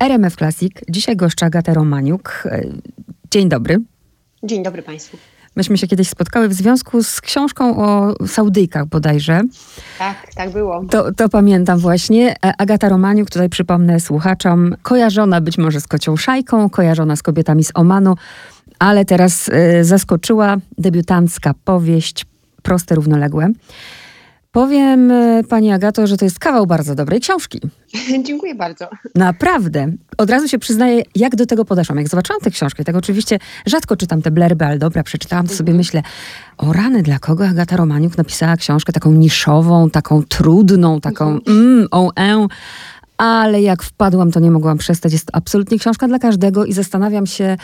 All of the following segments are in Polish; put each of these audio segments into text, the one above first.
RMF Classic. Dzisiaj goszcza Agata Romaniuk. E, dzień dobry. Dzień dobry Państwu. Myśmy się kiedyś spotkały w związku z książką o Saudyjkach bodajże. Tak, tak było. To, to pamiętam właśnie. E, Agata Romaniuk, tutaj przypomnę słuchaczom, kojarzona być może z kocią szajką, kojarzona z kobietami z Omanu, ale teraz y, zaskoczyła debiutancka powieść Proste Równoległe. Powiem e, pani Agato, że to jest kawał bardzo dobrej książki. Dziękuję bardzo. Naprawdę. Od razu się przyznaję, jak do tego podeszłam. Jak zobaczyłam tę książkę, tak oczywiście rzadko czytam te blerby, ale dobra, przeczytałam, to sobie mhm. myślę, o rany, dla kogo Agata Romaniuk napisała książkę taką niszową, taką trudną, taką mhm. mm, o, e. Ale jak wpadłam, to nie mogłam przestać. Jest to absolutnie książka dla każdego i zastanawiam się,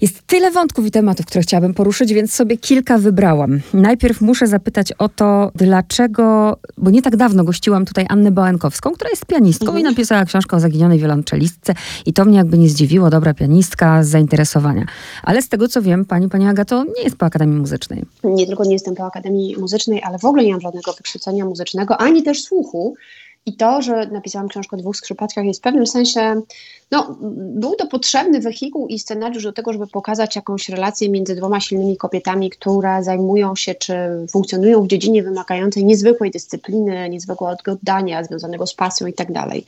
jest tyle wątków i tematów, które chciałabym poruszyć, więc sobie kilka wybrałam. Najpierw muszę zapytać o to, dlaczego, bo nie tak dawno gościłam tutaj Annę Boenkowską, która jest pianistką mhm. i napisała książkę o zaginionej wiolonczelistce i to mnie jakby nie zdziwiło, dobra pianistka z zainteresowania. Ale z tego co wiem, pani, pani Agato nie jest po Akademii Muzycznej. Nie tylko nie jestem po Akademii Muzycznej, ale w ogóle nie mam żadnego wykształcenia muzycznego, ani też słuchu. I to, że napisałam książkę o dwóch skrzypaczkach jest w pewnym sensie, no, był to potrzebny wehikuł i scenariusz do tego, żeby pokazać jakąś relację między dwoma silnymi kobietami, które zajmują się czy funkcjonują w dziedzinie wymagającej niezwykłej dyscypliny, niezwykłego oddania, związanego z pasją i tak dalej.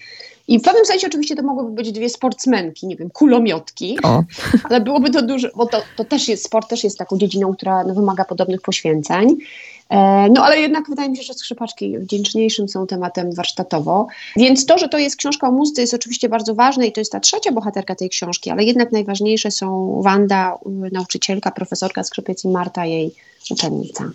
I w pewnym sensie oczywiście to mogłyby być dwie sportsmenki, nie wiem, kulomiotki, o. ale byłoby to duże, bo to, to też jest, sport też jest taką dziedziną, która no, wymaga podobnych poświęceń. E, no ale jednak wydaje mi się, że skrzypaczki wdzięczniejszym są tematem warsztatowo. Więc to, że to jest książka o muzyce jest oczywiście bardzo ważne i to jest ta trzecia bohaterka tej książki, ale jednak najważniejsze są Wanda, nauczycielka, profesorka skrzypiec i Marta, jej uczennica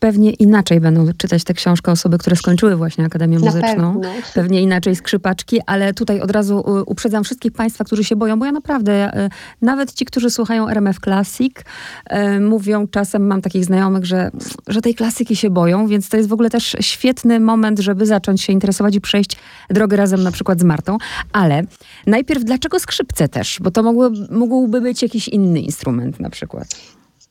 pewnie inaczej będą czytać tę książkę osoby, które skończyły właśnie Akademię Na Muzyczną. Pewno. Pewnie inaczej skrzypaczki, ale tutaj od razu y, uprzedzam wszystkich Państwa, którzy się boją, bo ja naprawdę, y, nawet ci, którzy słuchają RMF Classic, y, mówią czasem, mam takich znajomych, że, że tej klasyki się boją, więc to jest w ogóle też świetny moment, żeby zacząć się interesować i przejść drogę razem na przykład z Martą. Ale najpierw, dlaczego skrzypce też? Bo to mógłby, mógłby być jakiś inny instrument na przykład.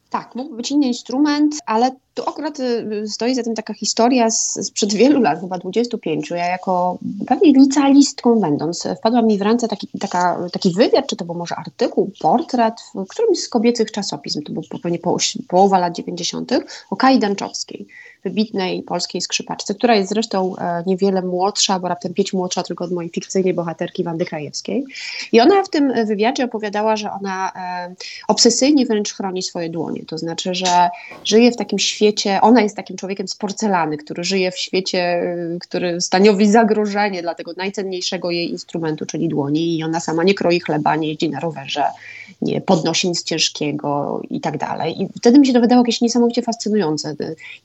Tak, mógłby być inny instrument, ale tu akurat y, stoi za tym taka historia z, sprzed wielu lat, chyba 25. Ja jako pewnie licealistką będąc, wpadła mi w ręce taki, taka, taki wywiad, czy to był może artykuł, portret w którymś z kobiecych czasopism, to był pewnie połowa lat 90., o Kai Danczowskiej wybitnej polskiej skrzypaczce, która jest zresztą e, niewiele młodsza, bo raptem pięć młodsza tylko od mojej fikcyjnej bohaterki Wandy Krajewskiej. I ona w tym wywiadzie opowiadała, że ona e, obsesyjnie wręcz chroni swoje dłonie. To znaczy, że żyje w takim świecie, ona jest takim człowiekiem z porcelany, który żyje w świecie, e, który stanowi zagrożenie dla tego najcenniejszego jej instrumentu, czyli dłoni. I ona sama nie kroi chleba, nie jeździ na rowerze, nie podnosi nic ciężkiego i tak dalej. I wtedy mi się to wydało jakieś niesamowicie fascynujące.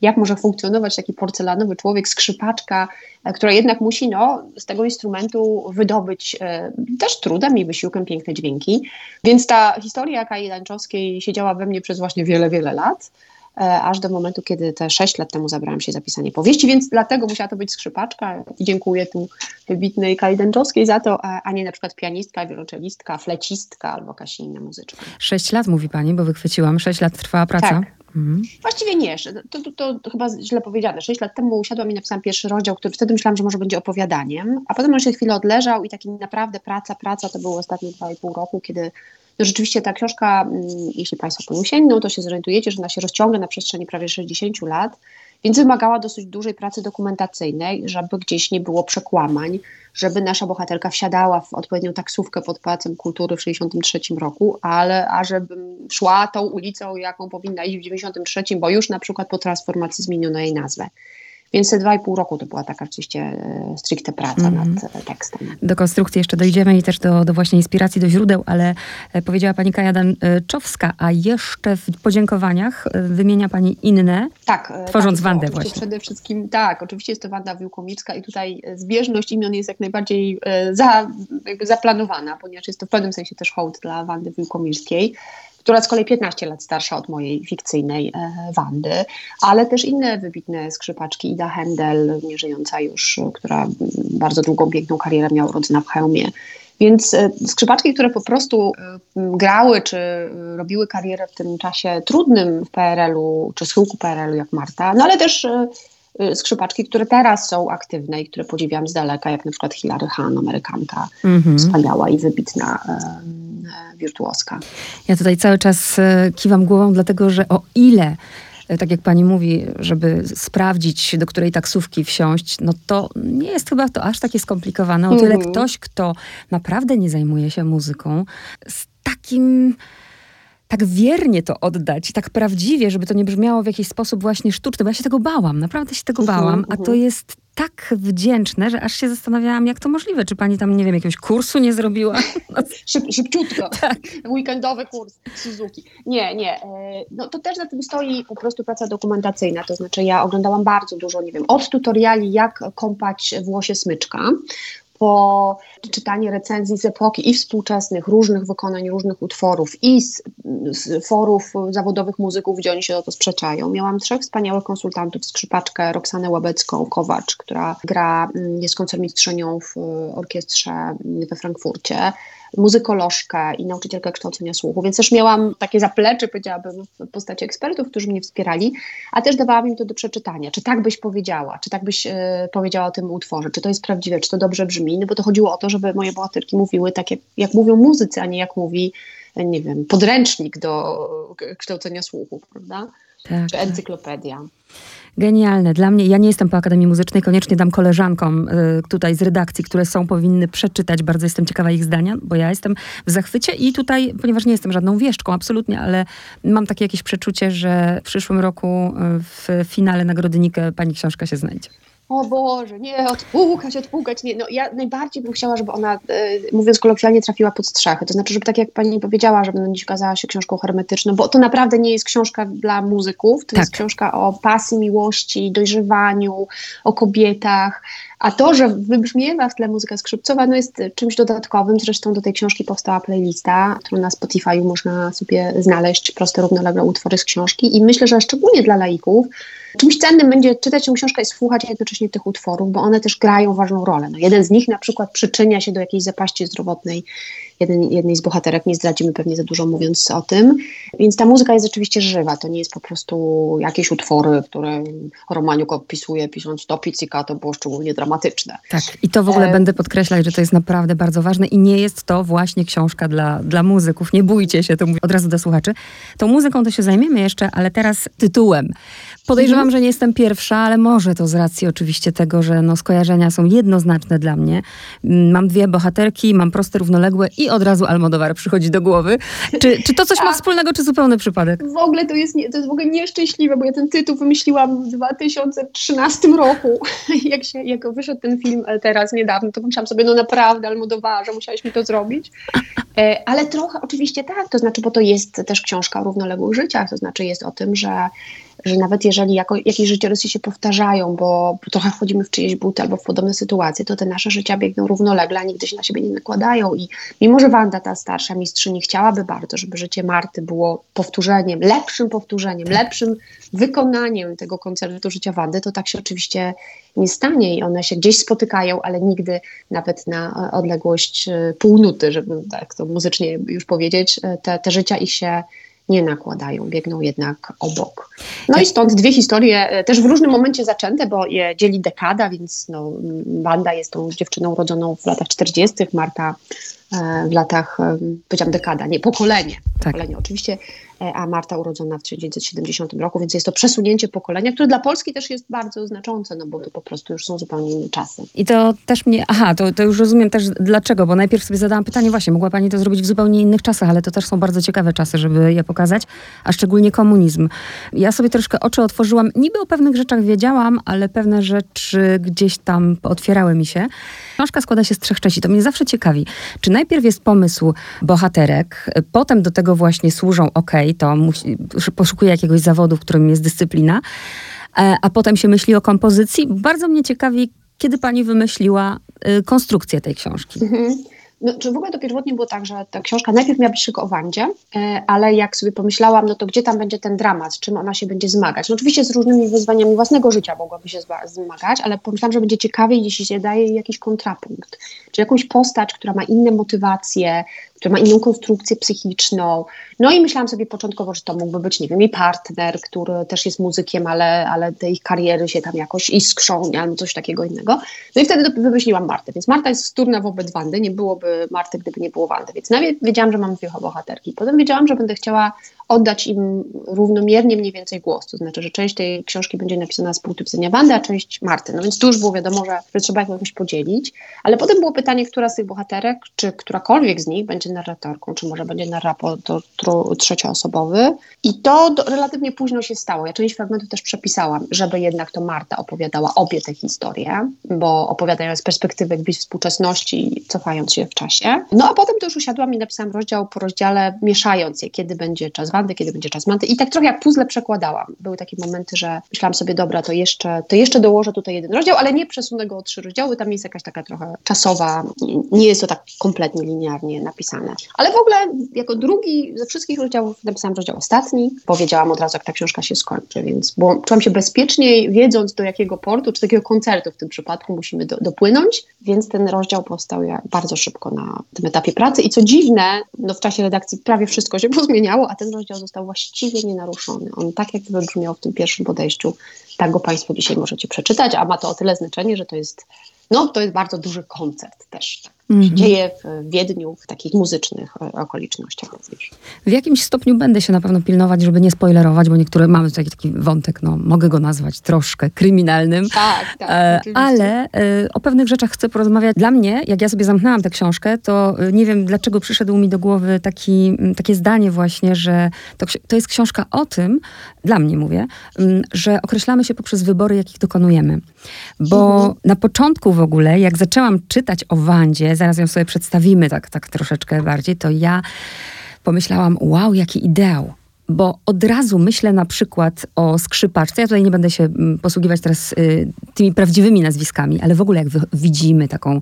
Jak może funkcjonować taki porcelanowy człowiek, skrzypaczka, e, która jednak musi no, z tego instrumentu wydobyć e, też trudem i wysiłkiem piękne dźwięki. Więc ta historia Kai Dańczowskiej siedziała we mnie przez właśnie wiele, wiele lat aż do momentu, kiedy te sześć lat temu zabrałam się za pisanie powieści, więc dlatego musiała to być skrzypaczka dziękuję tu wybitnej Kai Dęczowskiej za to, a nie na przykład pianistka, wiolonczelistka, flecistka albo jakaś inna muzyczka. Sześć lat mówi Pani, bo wychwyciłam, sześć lat trwała praca. Tak. Mhm. Właściwie nie, to, to, to, chyba źle powiedziane. Sześć lat temu usiadłam i napisałam pierwszy rozdział, który wtedy myślałam, że może będzie opowiadaniem, a potem on się chwilę odleżał i taki naprawdę praca, praca to było ostatnie dwa i pół roku, kiedy rzeczywiście ta książka, mm, jeśli Państwo po nią sięgną, to się zorientujecie, że ona się rozciąga na przestrzeni prawie 60 lat więc wymagała dosyć dużej pracy dokumentacyjnej, żeby gdzieś nie było przekłamań, żeby nasza bohaterka wsiadała w odpowiednią taksówkę pod Pałacem Kultury w 1963 roku, ale a żebym szła tą ulicą, jaką powinna iść w 1993, bo już na przykład po transformacji zmieniono jej nazwę. Więc te dwa i pół roku to była taka oczywiście e, stricte praca mm. nad e, tekstem. Do konstrukcji jeszcze dojdziemy i też do, do właśnie inspiracji, do źródeł, ale e, powiedziała pani Kaja Danczowska, a jeszcze w podziękowaniach wymienia pani inne, tak, tworząc tak, Wandę właśnie. Przede wszystkim, tak, oczywiście jest to Wanda Wiłkomicka i tutaj zbieżność imion jest jak najbardziej za, zaplanowana, ponieważ jest to w pewnym sensie też hołd dla Wandy Wiłkomickiej która z kolei 15 lat starsza od mojej fikcyjnej e, Wandy, ale też inne wybitne skrzypaczki, Ida Händel, nieżyjąca już, która bardzo długą, piękną karierę miała urodzona w Chełmie. Więc e, skrzypaczki, które po prostu e, grały czy robiły karierę w tym czasie trudnym w PRL-u, czy schyłku PRL-u, jak Marta, no ale też skrzypaczki, które teraz są aktywne i które podziwiam z daleka, jak na przykład Hilary Hahn, Amerykanka, mhm. wspaniała i wybitna e, wirtuoska. Ja tutaj cały czas kiwam głową, dlatego że o ile tak jak pani mówi, żeby sprawdzić, do której taksówki wsiąść, no to nie jest chyba to aż takie skomplikowane. O tyle mm. ktoś, kto naprawdę nie zajmuje się muzyką, z takim tak wiernie to oddać, tak prawdziwie, żeby to nie brzmiało w jakiś sposób właśnie sztuczny, bo ja się tego bałam, naprawdę się tego mhm, bałam, a to mhm. jest tak wdzięczne, że aż się zastanawiałam, jak to możliwe. Czy pani tam, nie wiem, jakiegoś kursu nie zrobiła? Szyb, szybciutko. Tak. Weekendowy kurs Suzuki. Nie, nie. E, no to też za tym stoi po prostu praca dokumentacyjna. To znaczy ja oglądałam bardzo dużo, nie wiem, od tutoriali, jak kąpać włosie smyczka, po czytanie recenzji z epoki i współczesnych, różnych wykonań, różnych utworów i z, z, forów zawodowych muzyków, gdzie oni się o to sprzeczają. Miałam trzech wspaniałych konsultantów, skrzypaczkę Roxanę Łabecką, Kowacz, która gra, mm, jest koncertmistrzynią w orkiestrze we Frankfurcie, muzykolożkę i nauczycielkę kształcenia słuchu, więc też miałam takie zaplecze, powiedziałabym, w postaci ekspertów, którzy mnie wspierali, a też dawałam im to do przeczytania. Czy tak byś powiedziała, czy tak byś e, powiedziała o tym utworze, czy to jest prawdziwe, czy to dobrze brzmi, no bo to chodziło o to, żeby moje bohaterki mówiły tak, jak, jak mówią muzycy, a nie jak mówi, nie wiem, podręcznik do kształcenia słuchu, prawda? Tak, czy tak. Genialne. Dla mnie, ja nie jestem po Akademii Muzycznej, koniecznie dam koleżankom y, tutaj z redakcji, które są, powinny przeczytać. Bardzo jestem ciekawa ich zdania, bo ja jestem w zachwycie i tutaj, ponieważ nie jestem żadną wieszczką, absolutnie, ale mam takie jakieś przeczucie, że w przyszłym roku y, w finale Nagrody Nikę pani książka się znajdzie o Boże, nie, odpłukać, odpłukać, nie. No ja najbardziej bym chciała, żeby ona, e, mówiąc kolokwialnie, trafiła pod strzechy. To znaczy, żeby tak jak pani powiedziała, żeby dziś okazała się książką hermetyczną, bo to naprawdę nie jest książka dla muzyków, to tak. jest książka o pasji, miłości, dojrzewaniu, o kobietach, a to, że wybrzmiewa w tle muzyka skrzypcowa, no jest czymś dodatkowym. Zresztą do tej książki powstała playlista, którą na Spotify można sobie znaleźć proste, równolegle utwory z książki. I myślę, że szczególnie dla laików, czymś cennym będzie czytać tę książkę i słuchać jednocześnie tych utworów, bo one też grają ważną rolę. No, jeden z nich na przykład przyczynia się do jakiejś zapaści zdrowotnej jeden, jednej z bohaterek, nie zdradzimy pewnie za dużo mówiąc o tym. Więc ta muzyka jest rzeczywiście żywa, to nie jest po prostu jakieś utwory, które Romaniuk opisuje pisząc to Pizzica, to było szczególnie dramatyczne. Tak, i to w ogóle e... będę podkreślać, że to jest naprawdę bardzo ważne i nie jest to właśnie książka dla, dla muzyków. Nie bójcie się, to mówię od razu do słuchaczy. Tą muzyką to się zajmiemy jeszcze, ale teraz tytułem. Podejrzewam, mhm. że nie jestem pierwsza, ale może to z racji oczywiście tego, że no, skojarzenia są jednoznaczne dla mnie. Mm, mam dwie bohaterki, mam proste, równoległe i od razu Almodóvar przychodzi do głowy. Czy, czy to coś ma wspólnego, czy zupełny przypadek? W ogóle to jest, nie, to jest w ogóle nieszczęśliwe, bo ja ten tytuł wymyśliłam w 2013 roku. Jak, się, jak wyszedł ten film e, teraz niedawno, to myślałam sobie, no naprawdę Almodóvarze, musiałeś mi to zrobić. E, ale trochę oczywiście tak, to znaczy, bo to jest też książka o równoległych życiach, to znaczy jest o tym, że że nawet jeżeli jako, jakieś życiorysy się powtarzają, bo trochę wchodzimy w czyjeś buty albo w podobne sytuacje, to te nasze życia biegną równolegle, a nigdy się na siebie nie nakładają. I mimo, że Wanda, ta starsza mistrzyni, chciałaby bardzo, żeby życie Marty było powtórzeniem, lepszym powtórzeniem, lepszym wykonaniem tego koncertu życia Wandy, to tak się oczywiście nie stanie i one się gdzieś spotykają, ale nigdy nawet na odległość e, półnuty, żeby tak to muzycznie już powiedzieć, e, te, te życia ich się nie nakładają, biegną jednak obok. No i stąd dwie historie, e, też w różnym momencie zaczęte, bo je dzieli dekada, więc no, Banda jest tą dziewczyną urodzoną w latach 40., Marta w latach, e, powiedziałam dekada, nie, pokolenie. Tak. pokolenie. Oczywiście E, a Marta urodzona w 1970 roku, więc jest to przesunięcie pokolenia, które dla Polski też jest bardzo znaczące, no bo to po prostu już są zupełnie inne czasy. I to też mnie, aha, to, to już rozumiem też dlaczego, bo najpierw sobie zadałam pytanie, właśnie, mogła Pani to zrobić w zupełnie innych czasach, ale to też są bardzo ciekawe czasy, żeby je pokazać, a szczególnie komunizm. Ja sobie troszkę oczy otworzyłam, niby o pewnych rzeczach wiedziałam, ale pewne rzeczy gdzieś tam otwierały mi się. Książka składa się z trzech części. To mnie zawsze ciekawi. Czy najpierw jest pomysł bohaterek, potem do tego właśnie służą, ok, to musi, jakiegoś zawodu, w którym jest dyscyplina, e, a potem się myśli o kompozycji. Bardzo mnie ciekawi, kiedy pani wymyśliła y, konstrukcję tej książki. Mhm. No, czy w ogóle to pierwotnie było tak, że ta książka najpierw miała być tylko o Wandzie, e, ale jak sobie pomyślałam, no to gdzie tam będzie ten dramat, z czym ona się będzie zmagać? No oczywiście z różnymi wyzwaniami własnego życia mogłaby się zmagać, ale pomyślałam, że będzie ciekawiej, jeśli się daje jakiś kontrapunkt, czy jakąś postać, która ma inne motywacje, który ma inną konstrukcję psychiczną. No i myślałam sobie początkowo, że to mógłby być, nie wiem, i partner, który też jest muzykiem, ale, ale te ich kariery się tam jakoś iskrzą, albo coś takiego innego. No i wtedy wymyśliłam Martę, więc Marta jest wtórna wobec Wandy, nie byłoby Marty, gdyby nie było Wandy, więc nawet wiedziałam, że mam dwie bohaterki. Potem wiedziałam, że będę chciała oddać im równomiernie mniej więcej głos. To znaczy, że część tej książki będzie napisana z punktu widzenia Wandy, a część Marty. No więc tu już było wiadomo, że, że trzeba jakoś podzielić. Ale potem było pytanie, która z tych bohaterek, czy którakolwiek z nich będzie narratorką, czy może będzie narrator trzecioosobowy. I to do, relatywnie późno się stało. Ja część fragmentów też przepisałam, żeby jednak to Marta opowiadała obie te historie, bo opowiadają z perspektywy gdzieś współczesności, cofając się w czasie. No a potem to już usiadłam i napisałam rozdział po rozdziale, mieszając je, kiedy będzie czas Wandy, kiedy będzie czas Manty. I tak trochę jak puzzle przekładałam. Były takie momenty, że myślałam sobie, dobra, to jeszcze, to jeszcze dołożę tutaj jeden rozdział, ale nie przesunę go o trzy rozdziały, tam jest jakaś taka trochę czasowa, nie jest to tak kompletnie linearnie napisane. Ale w ogóle jako drugi ze wszystkich rozdziałów napisałam rozdział ostatni. Powiedziałam od razu, jak ta książka się skończy, więc bo czułam się bezpieczniej, wiedząc do jakiego portu, czy takiego koncertu w tym przypadku musimy do, dopłynąć, więc ten rozdział powstał bardzo szybko na tym etapie pracy i co dziwne, no w czasie redakcji prawie wszystko się pozmieniało, a ten rozdział został właściwie nienaruszony. On tak jak wybrzmiał w tym pierwszym podejściu, tak go Państwo dzisiaj możecie przeczytać, a ma to o tyle znaczenie, że to jest, no, to jest bardzo duży koncert też. Tak -hmm. dzieje w Wiedniu w takich muzycznych okolicznościach W jakimś stopniu będę się na pewno pilnować, żeby nie spoilerować, bo niektóre mamy tutaj taki wątek, no mogę go nazwać troszkę kryminalnym. Tak, tak. E, ale e, o pewnych rzeczach chcę porozmawiać. Dla mnie, jak ja sobie zamknęłam tę książkę, to e, nie wiem dlaczego przyszedł mi do głowy taki, takie zdanie właśnie, że to, to jest książka o tym, dla mnie mówię, że określamy się poprzez wybory, jakich dokonujemy. Bo mhm. na początku w ogóle, jak zaczęłam czytać o Wandzie, zaraz ją sobie przedstawimy tak, tak troszeczkę bardziej, to ja pomyślałam, wow, jaki ideał. Bo od razu myślę na przykład o skrzypaczce. Ja tutaj nie będę się mm, posługiwać teraz y, tymi prawdziwymi nazwiskami, ale w ogóle jak widzimy taką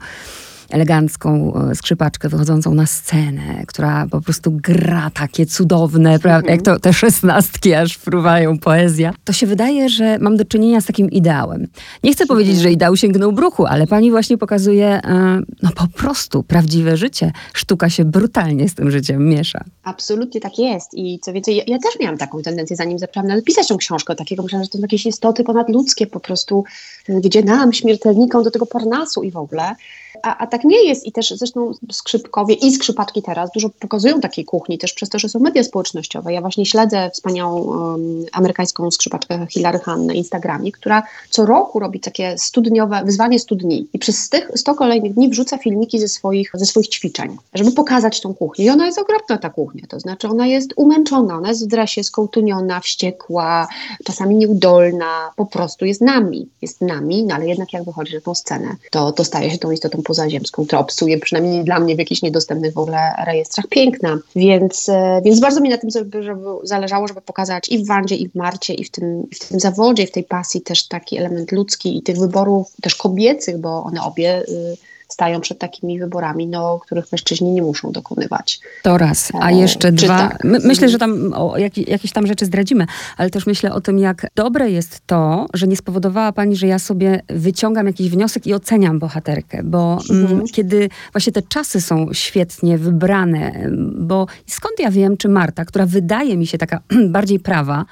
elegancką e, skrzypaczkę wychodzącą na scenę, która po prostu gra takie cudowne, prawda? Jak to te szesnastki aż fruwają poezja. To się wydaje, że mam do czynienia z takim ideałem. Nie chcę powiedzieć, że ideał sięgnął bruchu, ale pani właśnie pokazuje e, no po prostu prawdziwe życie. Sztuka się brutalnie z tym życiem miesza. Absolutnie tak jest. I co więcej, ja, ja też miałam taką tendencję, zanim zaczęłam nawet pisać tą książkę, takiego myślałam, że to są jakieś istoty ponadludzkie po prostu, gdzie nam, śmiertelnikom, do tego Parnasu i w ogóle a, a tak nie jest i też zresztą skrzypkowie i skrzypaczki teraz dużo pokazują takiej kuchni, też przez to, że są media społecznościowe. Ja właśnie śledzę wspaniałą um, amerykańską skrzypaczkę Hilary Han na Instagramie, która co roku robi takie studniowe, wyzwanie studni i przez tych 100 kolejnych dni wrzuca filmiki ze swoich, ze swoich ćwiczeń, żeby pokazać tą kuchnię. I ona jest okropna, ta kuchnia, to znaczy ona jest umęczona, ona jest w dresie, skołtuniona, wściekła, czasami nieudolna, po prostu jest nami, jest nami, no ale jednak jak wychodzi na tą scenę, to, to staje się tą istotą pozaziemską, która obsuje przynajmniej dla mnie w jakichś niedostępnych w ogóle rejestrach piękna. Więc, e, więc bardzo mi na tym żeby, żeby zależało, żeby pokazać i w Wandzie, i w Marcie, i w tym, w tym zawodzie, i w tej pasji też taki element ludzki i tych wyborów też kobiecych, bo one obie y, stają przed takimi wyborami, no, których mężczyźni nie muszą dokonywać. To raz. A e, jeszcze dwa. Tak? My, myślę, że tam o, jak, jakieś tam rzeczy zdradzimy, ale też myślę o tym, jak dobre jest to, że nie spowodowała pani, że ja sobie wyciągam jakiś wniosek i oceniam bohaterkę, bo mm, mhm. kiedy właśnie te czasy są świetnie wybrane, bo skąd ja wiem, czy Marta, która wydaje mi się taka bardziej prawa,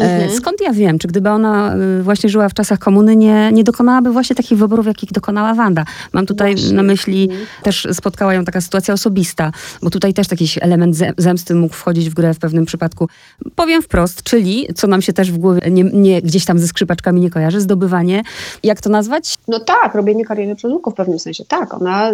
e, mhm. skąd ja wiem, czy gdyby ona e, właśnie żyła w czasach komuny, nie, nie dokonałaby właśnie takich wyborów, jakich dokonała Wanda. Mam tutaj na myśli mhm. też spotkała ją taka sytuacja osobista, bo tutaj też jakiś element zemsty mógł wchodzić w grę w pewnym przypadku. Powiem wprost, czyli, co nam się też w głowie nie, nie, gdzieś tam ze skrzypaczkami nie kojarzy, zdobywanie, jak to nazwać? No tak, robienie kariery przez łuku w pewnym sensie, tak. Ona,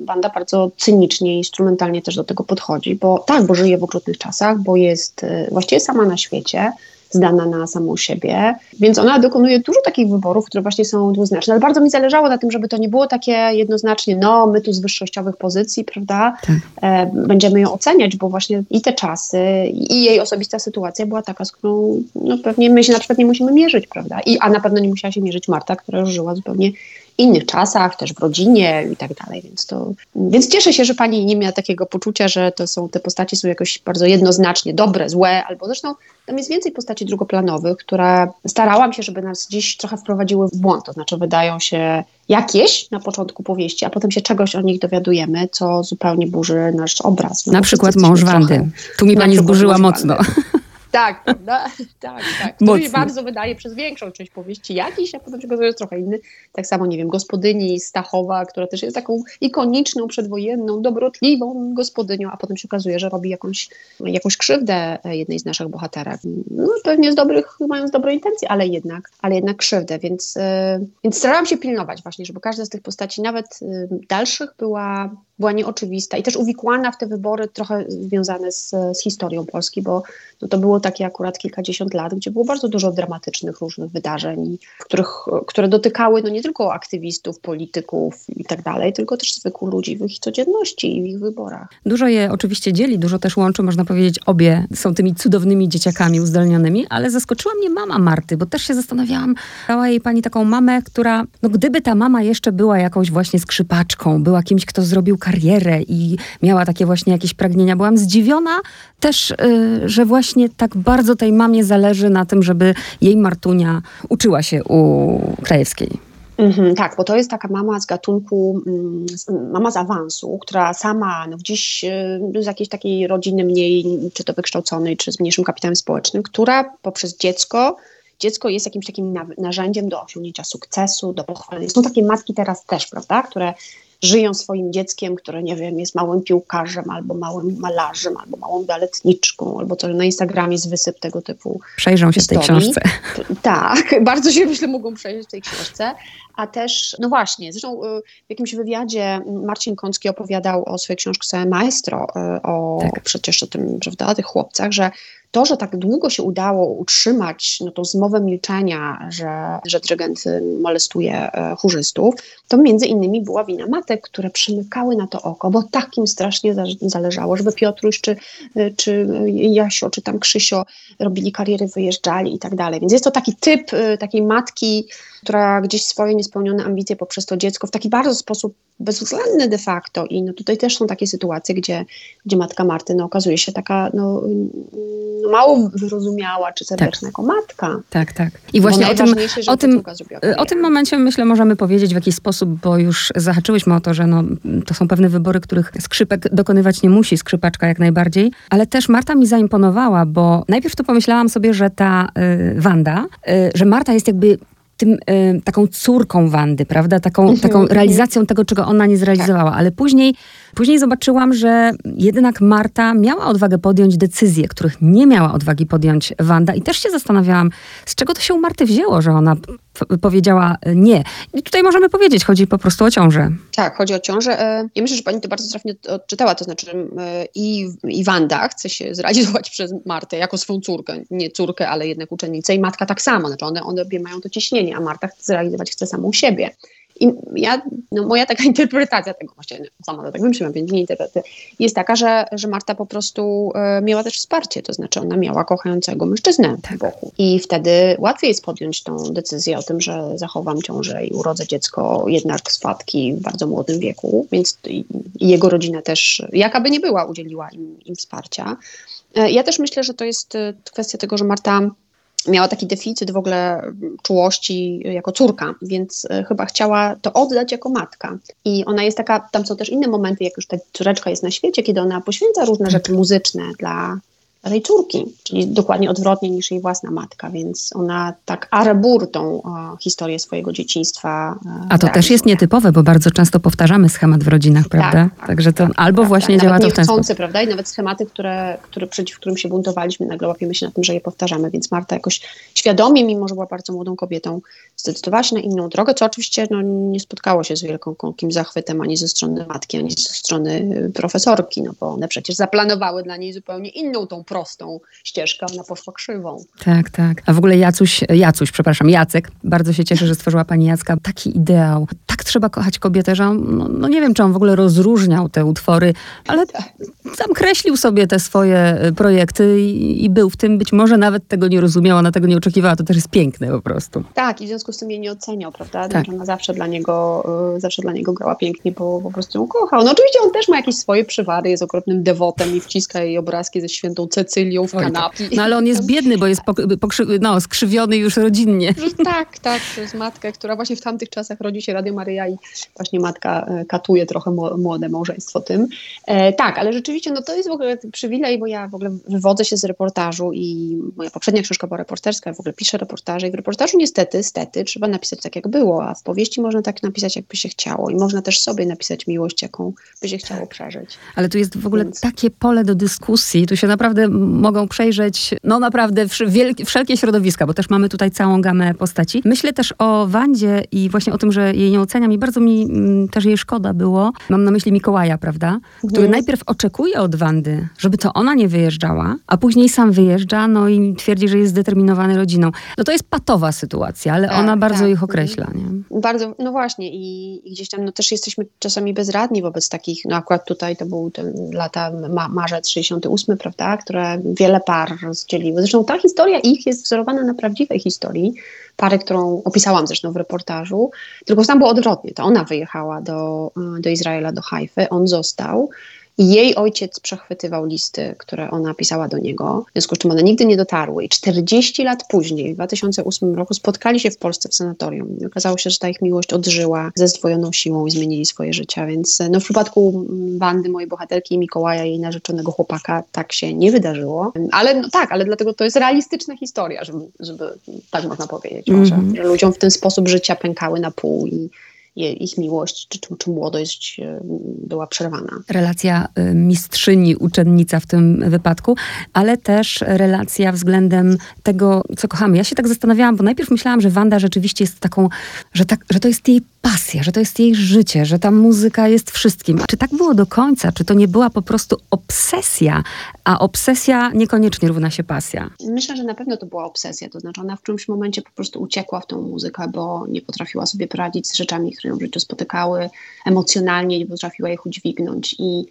banda y, bardzo cynicznie, instrumentalnie też do tego podchodzi, bo tak, bo żyje w okrutnych czasach, bo jest y, właściwie sama na świecie, zdana na samą siebie. Więc ona dokonuje dużo takich wyborów, które właśnie są dwuznaczne. Ale bardzo mi zależało na tym, żeby to nie było takie jednoznacznie, no my tu z wyższościowych pozycji, prawda, tak. e, będziemy ją oceniać, bo właśnie i te czasy, i jej osobista sytuacja była taka, z którą no, pewnie my się na przykład nie musimy mierzyć, prawda. I, a na pewno nie musiała się mierzyć Marta, która już żyła zupełnie innych czasach, też w rodzinie i tak dalej, więc to, więc cieszę się, że pani nie miała takiego poczucia, że to są, te postacie są jakoś bardzo jednoznacznie dobre, złe, albo zresztą tam jest więcej postaci drugoplanowych, które starałam się, żeby nas gdzieś trochę wprowadziły w błąd, to znaczy wydają się jakieś na początku powieści, a potem się czegoś o nich dowiadujemy, co zupełnie burzy nasz obraz. No na przykład mąż Wandy. Tu mi pani zburzyła mocno. Tak, prawda? Tak, tak. To mi bardzo wydaje przez większą część powieści jakiś, a potem się okazuje, że trochę inny. Tak samo, nie wiem, gospodyni Stachowa, która też jest taką ikoniczną, przedwojenną, dobrotliwą gospodynią, a potem się okazuje, że robi jakąś, jakąś krzywdę jednej z naszych bohaterek. No pewnie z dobrych, mając dobre intencje, ale jednak, ale jednak krzywdę, więc, yy, więc starałam się pilnować właśnie, żeby każda z tych postaci, nawet yy, dalszych, była była nieoczywista i też uwikłana w te wybory trochę związane z, z historią Polski, bo no to było takie akurat kilkadziesiąt lat, gdzie było bardzo dużo dramatycznych różnych wydarzeń, których, które dotykały no nie tylko aktywistów, polityków i tak dalej, tylko też zwykłych ludzi w ich codzienności i w ich wyborach. Dużo je oczywiście dzieli, dużo też łączy, można powiedzieć, obie są tymi cudownymi dzieciakami uzdolnionymi, ale zaskoczyła mnie mama Marty, bo też się zastanawiałam, dała jej pani taką mamę, która, no gdyby ta mama jeszcze była jakąś właśnie skrzypaczką, była kimś, kto zrobił karierę i miała takie właśnie jakieś pragnienia. Byłam zdziwiona też, y, że właśnie tak bardzo tej mamie zależy na tym, żeby jej Martunia uczyła się u Krajewskiej. Mhm, tak, bo to jest taka mama z gatunku, mm, mama z awansu, która sama no, gdzieś y, z jakiejś takiej rodziny mniej, czy to wykształconej, czy z mniejszym kapitałem społecznym, która poprzez dziecko dziecko jest jakimś takim narzędziem do osiągnięcia sukcesu, do pochwały. Są takie matki teraz też, prawda, które żyją swoim dzieckiem, które nie wiem, jest małym piłkarzem, albo małym malarzem, albo małą baletniczką, albo to na Instagramie jest wysyp tego typu. Przejrzą się historii. w tej książce. Tak, bardzo się myślę mogą przejrzeć w tej książce. A też, no właśnie, zresztą y, w jakimś wywiadzie Marcin Kącki opowiadał o swojej książce Maestro, y, o tak. przecież o tym, prawda, tych chłopcach, że to, że tak długo się udało utrzymać no, tą zmowę milczenia, że, że dyrygent molestuje e, chórzystów, to między innymi była wina matek, które przymykały na to oko, bo takim strasznie zależało, żeby Piotruś, czy, e, czy Jasio, czy tam Krzysio robili kariery, wyjeżdżali i tak dalej. Więc jest to taki typ e, takiej matki, która gdzieś swoje niespełnione ambicje poprzez to dziecko w taki bardzo sposób bezwzględny de facto i no tutaj też są takie sytuacje, gdzie, gdzie matka Marty no, okazuje się taka no, mało wyrozumiała czy serdeczna tak. jako matka. Tak, tak. I właśnie o tym, o, tym, o tym momencie myślę możemy powiedzieć w jakiś sposób, bo już zahaczyłyśmy o to, że no, to są pewne wybory, których skrzypek dokonywać nie musi, skrzypaczka jak najbardziej, ale też Marta mi zaimponowała, bo najpierw to pomyślałam sobie, że ta y, Wanda, y, że Marta jest jakby tym, y, taką córką Wandy, prawda? Taką, mhm. taką realizacją tego, czego ona nie zrealizowała. Tak. Ale później, później zobaczyłam, że jednak Marta miała odwagę podjąć decyzje, których nie miała odwagi podjąć Wanda. I też się zastanawiałam, z czego to się u Marty wzięło, że ona powiedziała nie. I tutaj możemy powiedzieć, chodzi po prostu o ciążę. Tak, chodzi o ciążę. E, ja myślę, że pani to bardzo trafnie odczytała, to znaczy e, i, i Wanda chce się zrealizować przez Martę jako swoją córkę, nie córkę, ale jednak uczennicę i matka tak samo, znaczy one, one obie mają to ciśnienie, a Marta chce zrealizować chce samą siebie. I ja, no moja taka interpretacja tego, właściwie sama to tak wymyśliłam, więc nie interpretacja, jest taka, że, że Marta po prostu e, miała też wsparcie, to znaczy ona miała kochającego mężczyznę tak. wokół. I wtedy łatwiej jest podjąć tą decyzję o tym, że zachowam ciążę i urodzę dziecko jednak z fatki w bardzo młodym wieku, więc jego rodzina też, jakaby nie była, udzieliła im, im wsparcia. E, ja też myślę, że to jest e, kwestia tego, że Marta miała taki deficyt w ogóle czułości jako córka, więc e, chyba chciała to oddać jako matka. I ona jest taka, tam są też inne momenty, jak już ta córeczka jest na świecie, kiedy ona poświęca różne rzeczy muzyczne dla tej córki, czyli dokładnie odwrotnie niż jej własna matka, więc ona tak arebur tą o, historię swojego dzieciństwa. E, A to też jest nietypowe, bo bardzo często powtarzamy schemat w rodzinach, tak, prawda? Tak, Także to tak, albo prawda. właśnie Nawet działa to w ten sposób. prawda? I nawet schematy, które, które, przeciw którym się buntowaliśmy, nagle łapiemy się na tym, że je powtarzamy, więc Marta jakoś świadomie, mimo że była bardzo młodą kobietą, zdecydowała się na inną drogę, co oczywiście no, nie spotkało się z wielkim zachwytem ani ze strony matki, ani ze strony profesorki, no bo one przecież zaplanowały dla niej zupełnie inną tą prostą ścieżkę, ona poszła krzywą. Tak, tak. A w ogóle Jacuś, Jacuś, przepraszam, Jacek, bardzo się cieszę, że stworzyła pani Jacka taki ideał. Tak trzeba kochać kobietę, że on, no, no nie wiem, czy on w ogóle rozróżniał te utwory, ale tam kreślił sobie te swoje y, projekty i, i, był w tym, być może nawet tego nie rozumiał, ona tego nie oczekiwała, to też jest piękne po prostu. Tak, i w związku z tym jej nie oceniał, prawda? Tak. Znaczy ona zawsze dla niego, y, zawsze dla niego grała pięknie, bo po prostu ją kochał. No oczywiście on też ma jakieś swoje przywary, jest okropnym dewotem i wciska jej obrazki ze świętą Cecylią w kanapie. No ale on jest biedny, bo jest no, skrzywiony już rodzinnie. Tak, tak, to jest matka, która właśnie w tamtych czasach rodzi się Radio Maryja i właśnie matka e, katuje trochę młode małżeństwo tym. E, tak, ale rzeczywiście no to jest w ogóle przywilej, bo ja w ogóle wywodzę się z reportażu i moja poprzednia książka była reporterska, ja w ogóle piszę reportaże i w reportażu niestety, stety, trzeba napisać tak jak było, a w powieści można tak napisać jakby się chciało i można też sobie napisać miłość, jaką by się chciało przeżyć. Ale tu jest w ogóle Więc... takie pole do dyskusji, tu się naprawdę mogą przejrzeć, no naprawdę wszelkie środowiska, bo też mamy tutaj całą gamę postaci. Myślę też o Wandzie i właśnie o tym, że jej nie oceniam i bardzo mi mm, też jej szkoda było. Mam na myśli Mikołaja, prawda? Który najpierw oczekuje od Wandy, żeby to ona nie wyjeżdżała, a później sam wyjeżdża, no i twierdzi, że jest zdeterminowany rodziną. No to jest patowa sytuacja, ale tak, ona bardzo tak. ich określa, nie? Bardzo, no właśnie i, i, gdzieś tam no też jesteśmy czasami bezradni wobec takich, no akurat tutaj to był ten lata ma, marzec 68, prawda, które wiele par rozdzieliły. Zresztą ta historia ich jest wzorowana na prawdziwej historii pary, którą opisałam zresztą w reportażu, tylko tam było odwrotnie. To ona wyjechała do, do Izraela, do Hajfy, on został jej ojciec przechwytywał listy, które ona pisała do niego, w związku z czym one nigdy nie dotarły. I 40 lat później, w 2008 roku, spotkali się w Polsce w sanatorium. I okazało się, że ta ich miłość odżyła ze zdwojoną siłą i zmienili swoje życia. Więc no, w przypadku Wandy, mojej bohaterki, Mikołaja, jej narzeczonego chłopaka, tak się nie wydarzyło. Ale no, tak, ale dlatego to jest realistyczna historia, żeby, żeby tak można powiedzieć, mm -hmm. że, że ludziom w ten sposób życia pękały na pół i ich miłość czy, czy, czy młodość e, była przerwana. Relacja e, mistrzyni, uczennica w tym wypadku, ale też relacja względem tego, co kochamy. Ja się tak zastanawiałam, bo najpierw myślałam, że Wanda rzeczywiście jest taką, że, tak, że to jest jej pasja, że to jest jej życie, że ta muzyka jest wszystkim. Czy tak było do końca? Czy to nie była po prostu obsesja, a obsesja niekoniecznie równa się pasja? Myślę, że na pewno to była obsesja. To znaczy ona w którymś momencie po prostu uciekła w tą muzykę, bo nie potrafiła sobie poradzić z rzeczami, które ją w życiu spotykały. Emocjonalnie nie potrafiła ich udźwignąć i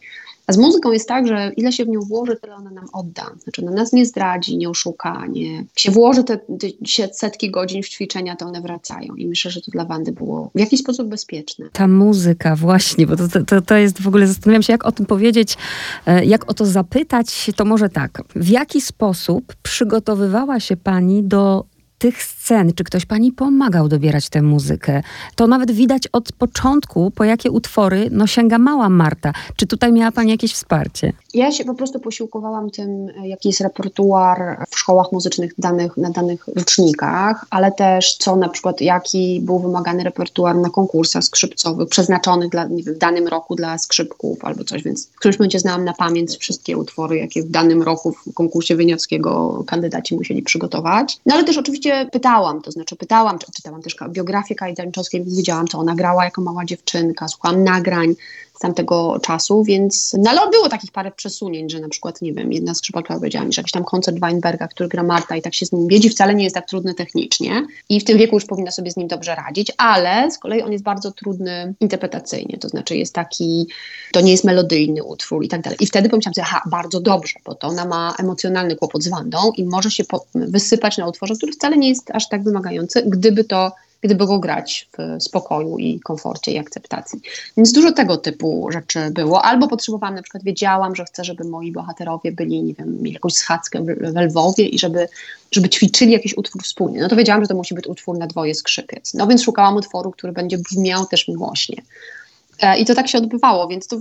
a z muzyką jest tak, że ile się w nią włoży, tyle ona nam odda. Znaczy ona nas nie zdradzi, nie oszuka, nie. Jak się włoży te, te setki godzin w ćwiczenia, to one wracają. I myślę, że to dla Wandy było w jakiś sposób bezpieczne. Ta muzyka właśnie, bo to, to, to jest w ogóle, zastanawiam się, jak o tym powiedzieć, e, jak o to zapytać, to może tak. W jaki sposób przygotowywała się pani do tych scen, czy ktoś pani pomagał dobierać tę muzykę? To nawet widać od początku, po jakie utwory no, sięga mała Marta. Czy tutaj miała pani jakieś wsparcie? Ja się po prostu posiłkowałam tym, jaki jest repertuar w szkołach muzycznych danych, na danych rocznikach, ale też co na przykład, jaki był wymagany repertuar na konkursach skrzypcowych, przeznaczonych dla, wiem, w danym roku dla skrzypków albo coś, więc w którymś momencie znałam na pamięć wszystkie utwory, jakie w danym roku w konkursie Wieniawskiego kandydaci musieli przygotować. No ale też oczywiście pytałam, to znaczy pytałam, czy czytałam też biografię Kai Daniczowskiej, więc wiedziałam, co ona grała jako mała dziewczynka, słuchałam nagrań, tamtego czasu, więc no ale było takich parę przesunięć, że na przykład, nie wiem, jedna skrzypalka powiedziała mi, że jakiś tam koncert Weinberga, który gra Marta i tak się z nim wiedzi, wcale nie jest tak trudny technicznie i w tym wieku już powinna sobie z nim dobrze radzić, ale z kolei on jest bardzo trudny interpretacyjnie, to znaczy jest taki, to nie jest melodyjny utwór i tak dalej. I wtedy pomyślałam sobie, aha, bardzo dobrze, bo to ona ma emocjonalny kłopot z Wandą i może się wysypać na utworze, który wcale nie jest aż tak wymagający, gdyby to gdyby go grać w spokoju i komforcie i akceptacji. Więc dużo tego typu rzeczy było. Albo potrzebowałam, na przykład wiedziałam, że chcę, żeby moi bohaterowie byli, nie wiem, mieli jakąś schadzkę w Lwowie i żeby, żeby ćwiczyli jakiś utwór wspólnie. No to wiedziałam, że to musi być utwór na dwoje skrzypiec. No więc szukałam utworu, który będzie brzmiał też miłośnie. E, I to tak się odbywało, więc to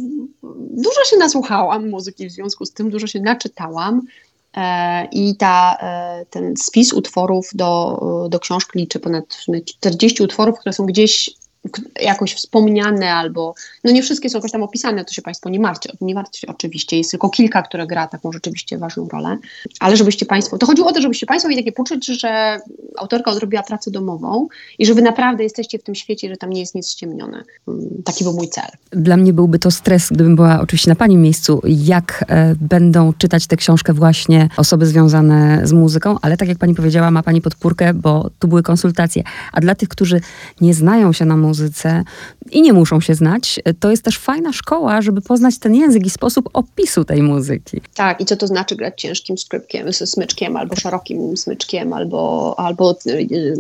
dużo się nasłuchałam muzyki w związku z tym, dużo się naczytałam. E, I ta, e, ten spis utworów do, do książki liczy ponad 40 utworów, które są gdzieś jakoś wspomniane albo, no nie wszystkie są jakoś tam opisane, to się Państwo nie martwcie, nie martwcie oczywiście, jest tylko kilka, które gra taką rzeczywiście ważną rolę, ale żebyście Państwo, to chodziło o to, żebyście Państwo mieli takie poczuć, że autorka odrobiła pracę domową i że Wy naprawdę jesteście w tym świecie, że tam nie jest nic ściemnione. Mm, taki był mój cel. Dla mnie byłby to stres, gdybym była oczywiście na Pani miejscu, jak e, będą czytać tę książkę właśnie osoby związane z muzyką, ale tak jak Pani powiedziała, ma Pani podpórkę, bo tu były konsultacje. A dla tych, którzy nie znają się na muzyce i nie muszą się znać, to jest też fajna szkoła, żeby poznać ten język i sposób opisu tej muzyki. Tak, i co to znaczy grać ciężkim skrypkiem, smyczkiem, albo szerokim smyczkiem, albo, albo y,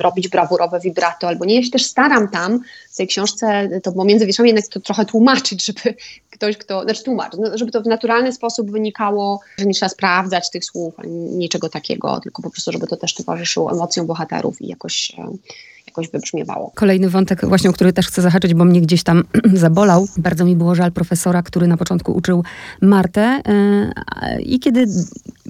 robić brawurowe vibrato, albo nie. Ja się też staram tam w tej książce, to pomiędzy wierszami jednak to trochę tłumaczyć, żeby ktoś, kto, znaczy tłumacz, no, żeby to w naturalny sposób wynikało, że nie trzeba sprawdzać tych słów, ani niczego takiego, tylko po prostu, żeby to też towarzyszyło emocjom bohaterów i jakoś e, jakoś wybrzmiewało. Kolejny wątek właśnie, o który też chcę zahaczyć, bo mnie gdzieś tam zabolał. Bardzo mi było żal profesora, który na początku uczył Martę yy, i kiedy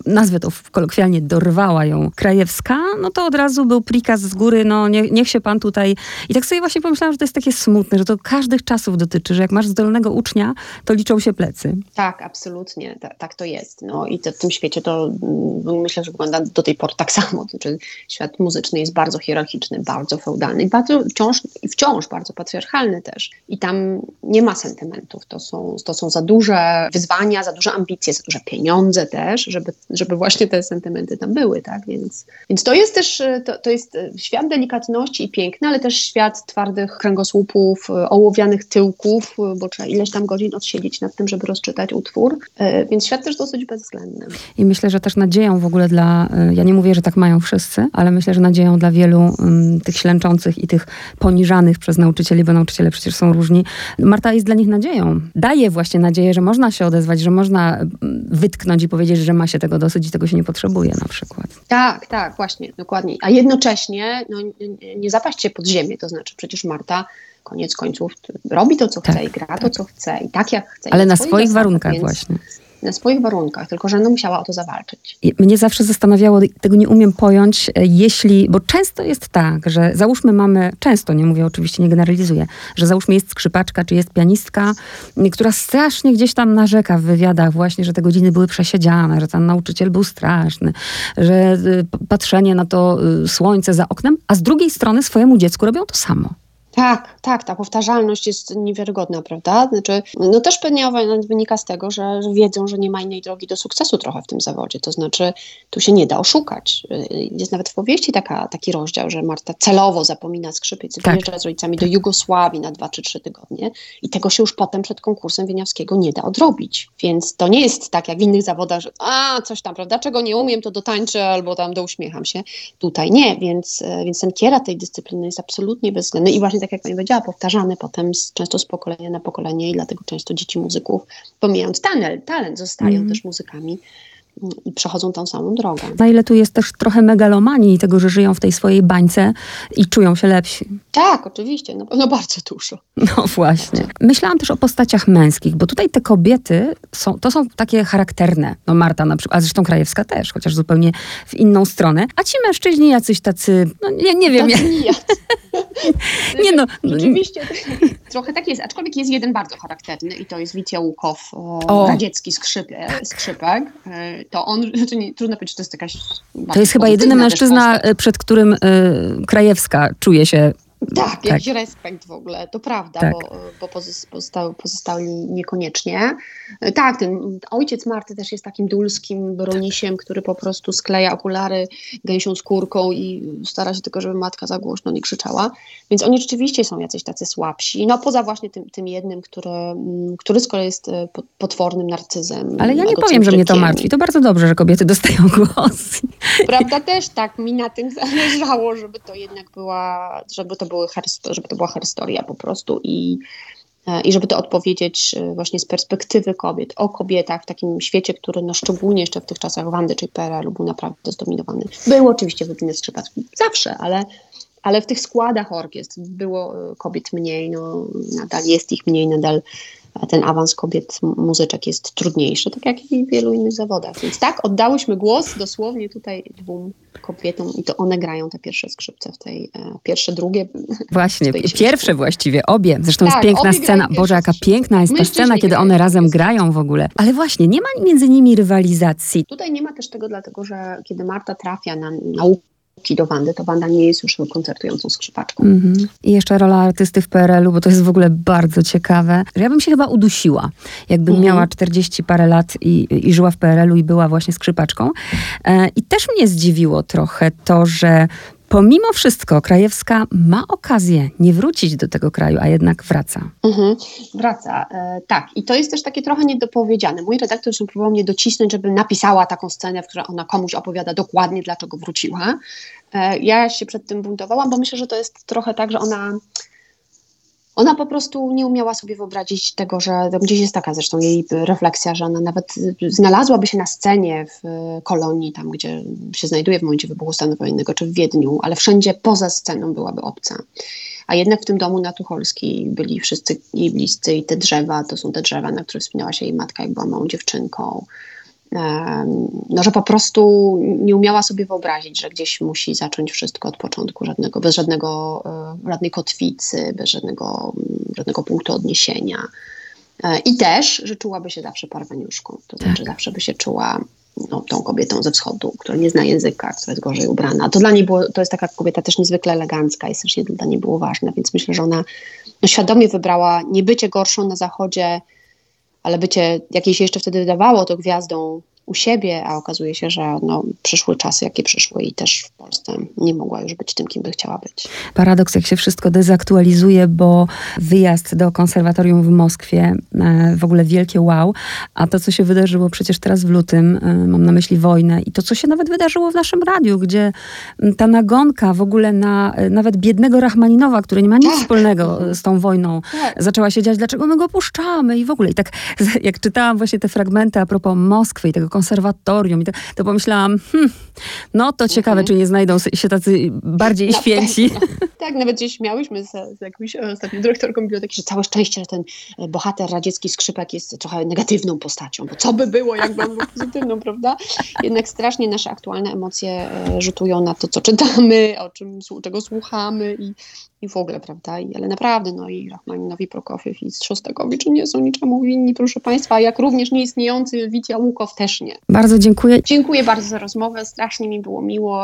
nazwę to kolokwialnie dorwała ją Krajewska, no to od razu był prikaz z góry, no nie, niech się pan tutaj... I tak sobie właśnie pomyślałam, że to jest takie smutne, że to każdych czasów dotyczy, że jak masz zdolnego ucznia, to liczą się plecy. Tak, absolutnie, tak, tak to jest. No i to, w tym świecie to mm, myślę, że wygląda do tej pory tak samo. Znaczy, świat muzyczny jest bardzo hierarchiczny, bardzo feudalny bardzo, wciąż, wciąż bardzo patriarchalny też. I tam nie ma sentymentów. To są, to są za duże wyzwania, za duże ambicje, za duże pieniądze też, żeby, żeby właśnie te sentymenty tam były, tak? Więc, więc to jest też, to, to jest świat delikatności i piękna, ale też świat twardych kręgosłupów, ołowianych tyłków, bo trzeba ileś tam godzin odsiedzieć nad tym, żeby rozczytać utwór, e, więc świat też dosyć bezwzględny. I myślę, że też nadzieją w ogóle dla, e, ja nie mówię, że tak mają wszyscy, ale myślę, że nadzieją dla wielu um, tych ślęczących i tych poniżanych przez nauczycieli, bo nauczyciele przecież są różni. Marta jest dla nich nadzieją. Daje właśnie nadzieję, że można się odezwać, że można mm, wytknąć i powiedzieć, że ma się tego dosyć i tego się nie potrzebuje na przykład. Tak, tak, właśnie, dokładnie. A jednocześnie no, nie, zapaść się pod ziemię, to znaczy przecież Marta koniec końców robi to, co tak, chce i gra tak. to, co chce i tak jak chce. Ale na swoich warunkach właśnie na swoich warunkach, tylko że no musiała o to zawalczyć. Mnie zawsze zastanawiało, tego nie umiem pojąć, e, jeśli, bo często jest tak, że załóżmy mamy, często, nie mówię oczywiście, nie generalizuję, że załóżmy jest skrzypaczka, czy jest pianistka, która strasznie gdzieś tam narzeka w wywiadach właśnie, że te godziny były przesiedziane, że ten nauczyciel był straszny, że e, patrzenie na to e, słońce za oknem, a z drugiej strony swojemu dziecku robią to samo. Tak, tak, ta powtarzalność jest niewiarygodna, prawda? Znaczy, no też pewnie wynika z tego, że wiedzą, że nie ma innej drogi do sukcesu trochę w tym zawodzie. To znaczy, tu się nie da oszukać. Jest nawet w powieści taka, taki rozdział, że Marta celowo zapomina skrzypiec, tak. wyjeżdża z rodzicami do Jugosławii na dwa czy trzy tygodnie i tego się już potem przed konkursem Wieniawskiego nie da odrobić. Więc to nie jest tak jak w innych zawodach, że a, coś tam, prawda, czego nie umiem, to dotańczę albo tam douśmiecham się. Tutaj nie, więc, więc ten kiera tej dyscypliny jest absolutnie bezwzględny i właśnie tak jak pani powiedziała, powtarzane potem z, często z pokolenia na pokolenie i dlatego często dzieci muzyków, pomijając talent, talent zostają mm. też muzykami i przechodzą tą samą drogę. Na ile tu jest też trochę megalomanii tego, że żyją w tej swojej bańce i czują się lepsi. Tak, oczywiście, no, no bardzo dużo. No właśnie. Myślałam też o postaciach męskich, bo tutaj te kobiety są, to są takie charakterne. No Marta na przykład, a zresztą Krajewska też, chociaż zupełnie w inną stronę. A ci mężczyźni jacyś tacy, no nie, nie wiem. Tacy ja... nie no. Rzeczywiście trochę tak jest, aczkolwiek jest jeden bardzo charakterny i to jest Witia Łukow, o. radziecki skrzypie, skrzypek to on, znaczy nie, trudno powiedzieć, to jest jakaś... To jest chyba jedyny mężczyzna, przed którym y, Krajewska czuje się tak, tak, jakiś respekt w ogóle, to prawda, tak. bo, bo pozostał, pozostali niekoniecznie. Tak, ten ojciec Marty też jest takim dulskim bronisiem, który po prostu skleja okulary gęsią skórką i stara się tylko, żeby matka za głośno nie krzyczała. Więc oni rzeczywiście są jacyś tacy słabsi. No poza właśnie tym, tym jednym, który, który z kolei jest e, potwornym narcyzem. Ale ja nie powiem, że mnie to martwi. To bardzo dobrze, że kobiety dostają głos. Prawda też tak, mi na tym zależało, żeby to jednak była, żeby to były żeby to była historia po prostu i, e, i żeby to odpowiedzieć e, właśnie z perspektywy kobiet, o kobietach w takim świecie, który no szczególnie jeszcze w tych czasach Wandy czy PRL-u był naprawdę zdominowany. Były oczywiście wybitne skrzypaczki, zawsze, ale, ale w tych składach orkiestr było e, kobiet mniej, no nadal jest ich mniej, nadal ten awans kobiet muzyczek jest trudniejszy, tak jak i w wielu innych zawodach. Więc tak, oddałyśmy głos dosłownie tutaj dwóm kobietom i to one grają te pierwsze skrzypce w tej, e, pierwsze, drugie. Właśnie, pierwsze właściwie, obie. Zresztą tak, jest piękna scena. Boże, jaka piękna jest ta scena, kiedy one razem grają w ogóle. Ale właśnie, nie ma między nimi rywalizacji. Tutaj nie ma też tego, dlatego że kiedy Marta trafia na naukę do Wandy, to Wanda nie jest już koncertującą skrzypaczką. Mm -hmm. I jeszcze rola artysty w PRL-u, bo to jest w ogóle bardzo ciekawe. Ja bym się chyba udusiła, jakbym mm -hmm. miała 40 parę lat i, i żyła w PRL-u i była właśnie skrzypaczką. E, I też mnie zdziwiło trochę to, że pomimo wszystko Krajewska ma okazję nie wrócić do tego kraju, a jednak wraca. Mhm, wraca, e, tak. I to jest też takie trochę niedopowiedziane. Mój redaktor próbował mnie docisnąć, żebym napisała taką scenę, w której ona komuś opowiada dokładnie, dlaczego wróciła. E, ja się przed tym buntowałam, bo myślę, że to jest trochę tak, że ona ona po prostu nie umiała sobie wyobrazić tego, że gdzieś jest taka zresztą jej refleksja, że ona nawet znalazłaby się na scenie w kolonii, tam gdzie się znajduje w momencie wybuchu stanu wojennego, czy w Wiedniu, ale wszędzie poza sceną byłaby obca. A jednak w tym domu na Tucholskiej byli wszyscy jej bliscy i te drzewa, to są te drzewa, na które wspinała się jej matka, jak była małą dziewczynką no, że po prostu nie umiała sobie wyobrazić, że gdzieś musi zacząć wszystko od początku, żadnego, bez żadnego, e, żadnej kotwicy, bez żadnego, żadnego punktu odniesienia. E, I też, że czułaby się zawsze parweniuszką, to znaczy tak. zawsze by się czuła no, tą kobietą ze wschodu, która nie zna języka, która jest gorzej ubrana. To dla niej było, to jest taka kobieta też niezwykle elegancka i strasznie dla niej było ważne, więc myślę, że ona no, świadomie wybrała nie bycie gorszą na zachodzie, ale bycie, jak jej się jeszcze wtedy wydawało, to gwiazdą u siebie, a okazuje się, że no, przyszły czasy, jakie przyszły i też w Polsce nie mogła już być tym, kim by chciała być. Paradoks, jak się wszystko dezaktualizuje, bo wyjazd do konserwatorium w Moskwie, e, w ogóle wielkie wow, a to, co się wydarzyło przecież teraz w lutym, e, mam na myśli wojnę i to, co się nawet wydarzyło w naszym radiu, gdzie ta nagonka w ogóle na e, nawet biednego Rachmaninowa, który nie ma nic tak. wspólnego z tą wojną, tak. zaczęła się dziać, dlaczego my go puszczamy i w ogóle. I tak jak czytałam właśnie te fragmenty a propos Moskwy i tego konserwatorium. I to, to pomyślałam, hmm, no to ciekawe, mhm. czy nie znajdą się tacy bardziej no, święci. Tak, tak, nawet gdzieś miałyśmy z, z jakąś ostatnią dyrektorką biblioteki, że całe szczęście, że ten e, bohater radziecki skrzypek jest trochę negatywną postacią, bo co by było, jakby on był pozytywną, prawda? Jednak strasznie nasze aktualne emocje e, rzutują na to, co czytamy, o czym, czego słuchamy i, i w ogóle, prawda? I, ale naprawdę, no i Rachmaninowi, Prokofiew i Strzostakowicz nie są niczemu winni, proszę Państwa, jak również nieistniejący Witia Łukow też nie. Bardzo dziękuję. Dziękuję bardzo za rozmowę, strasznie mi było miło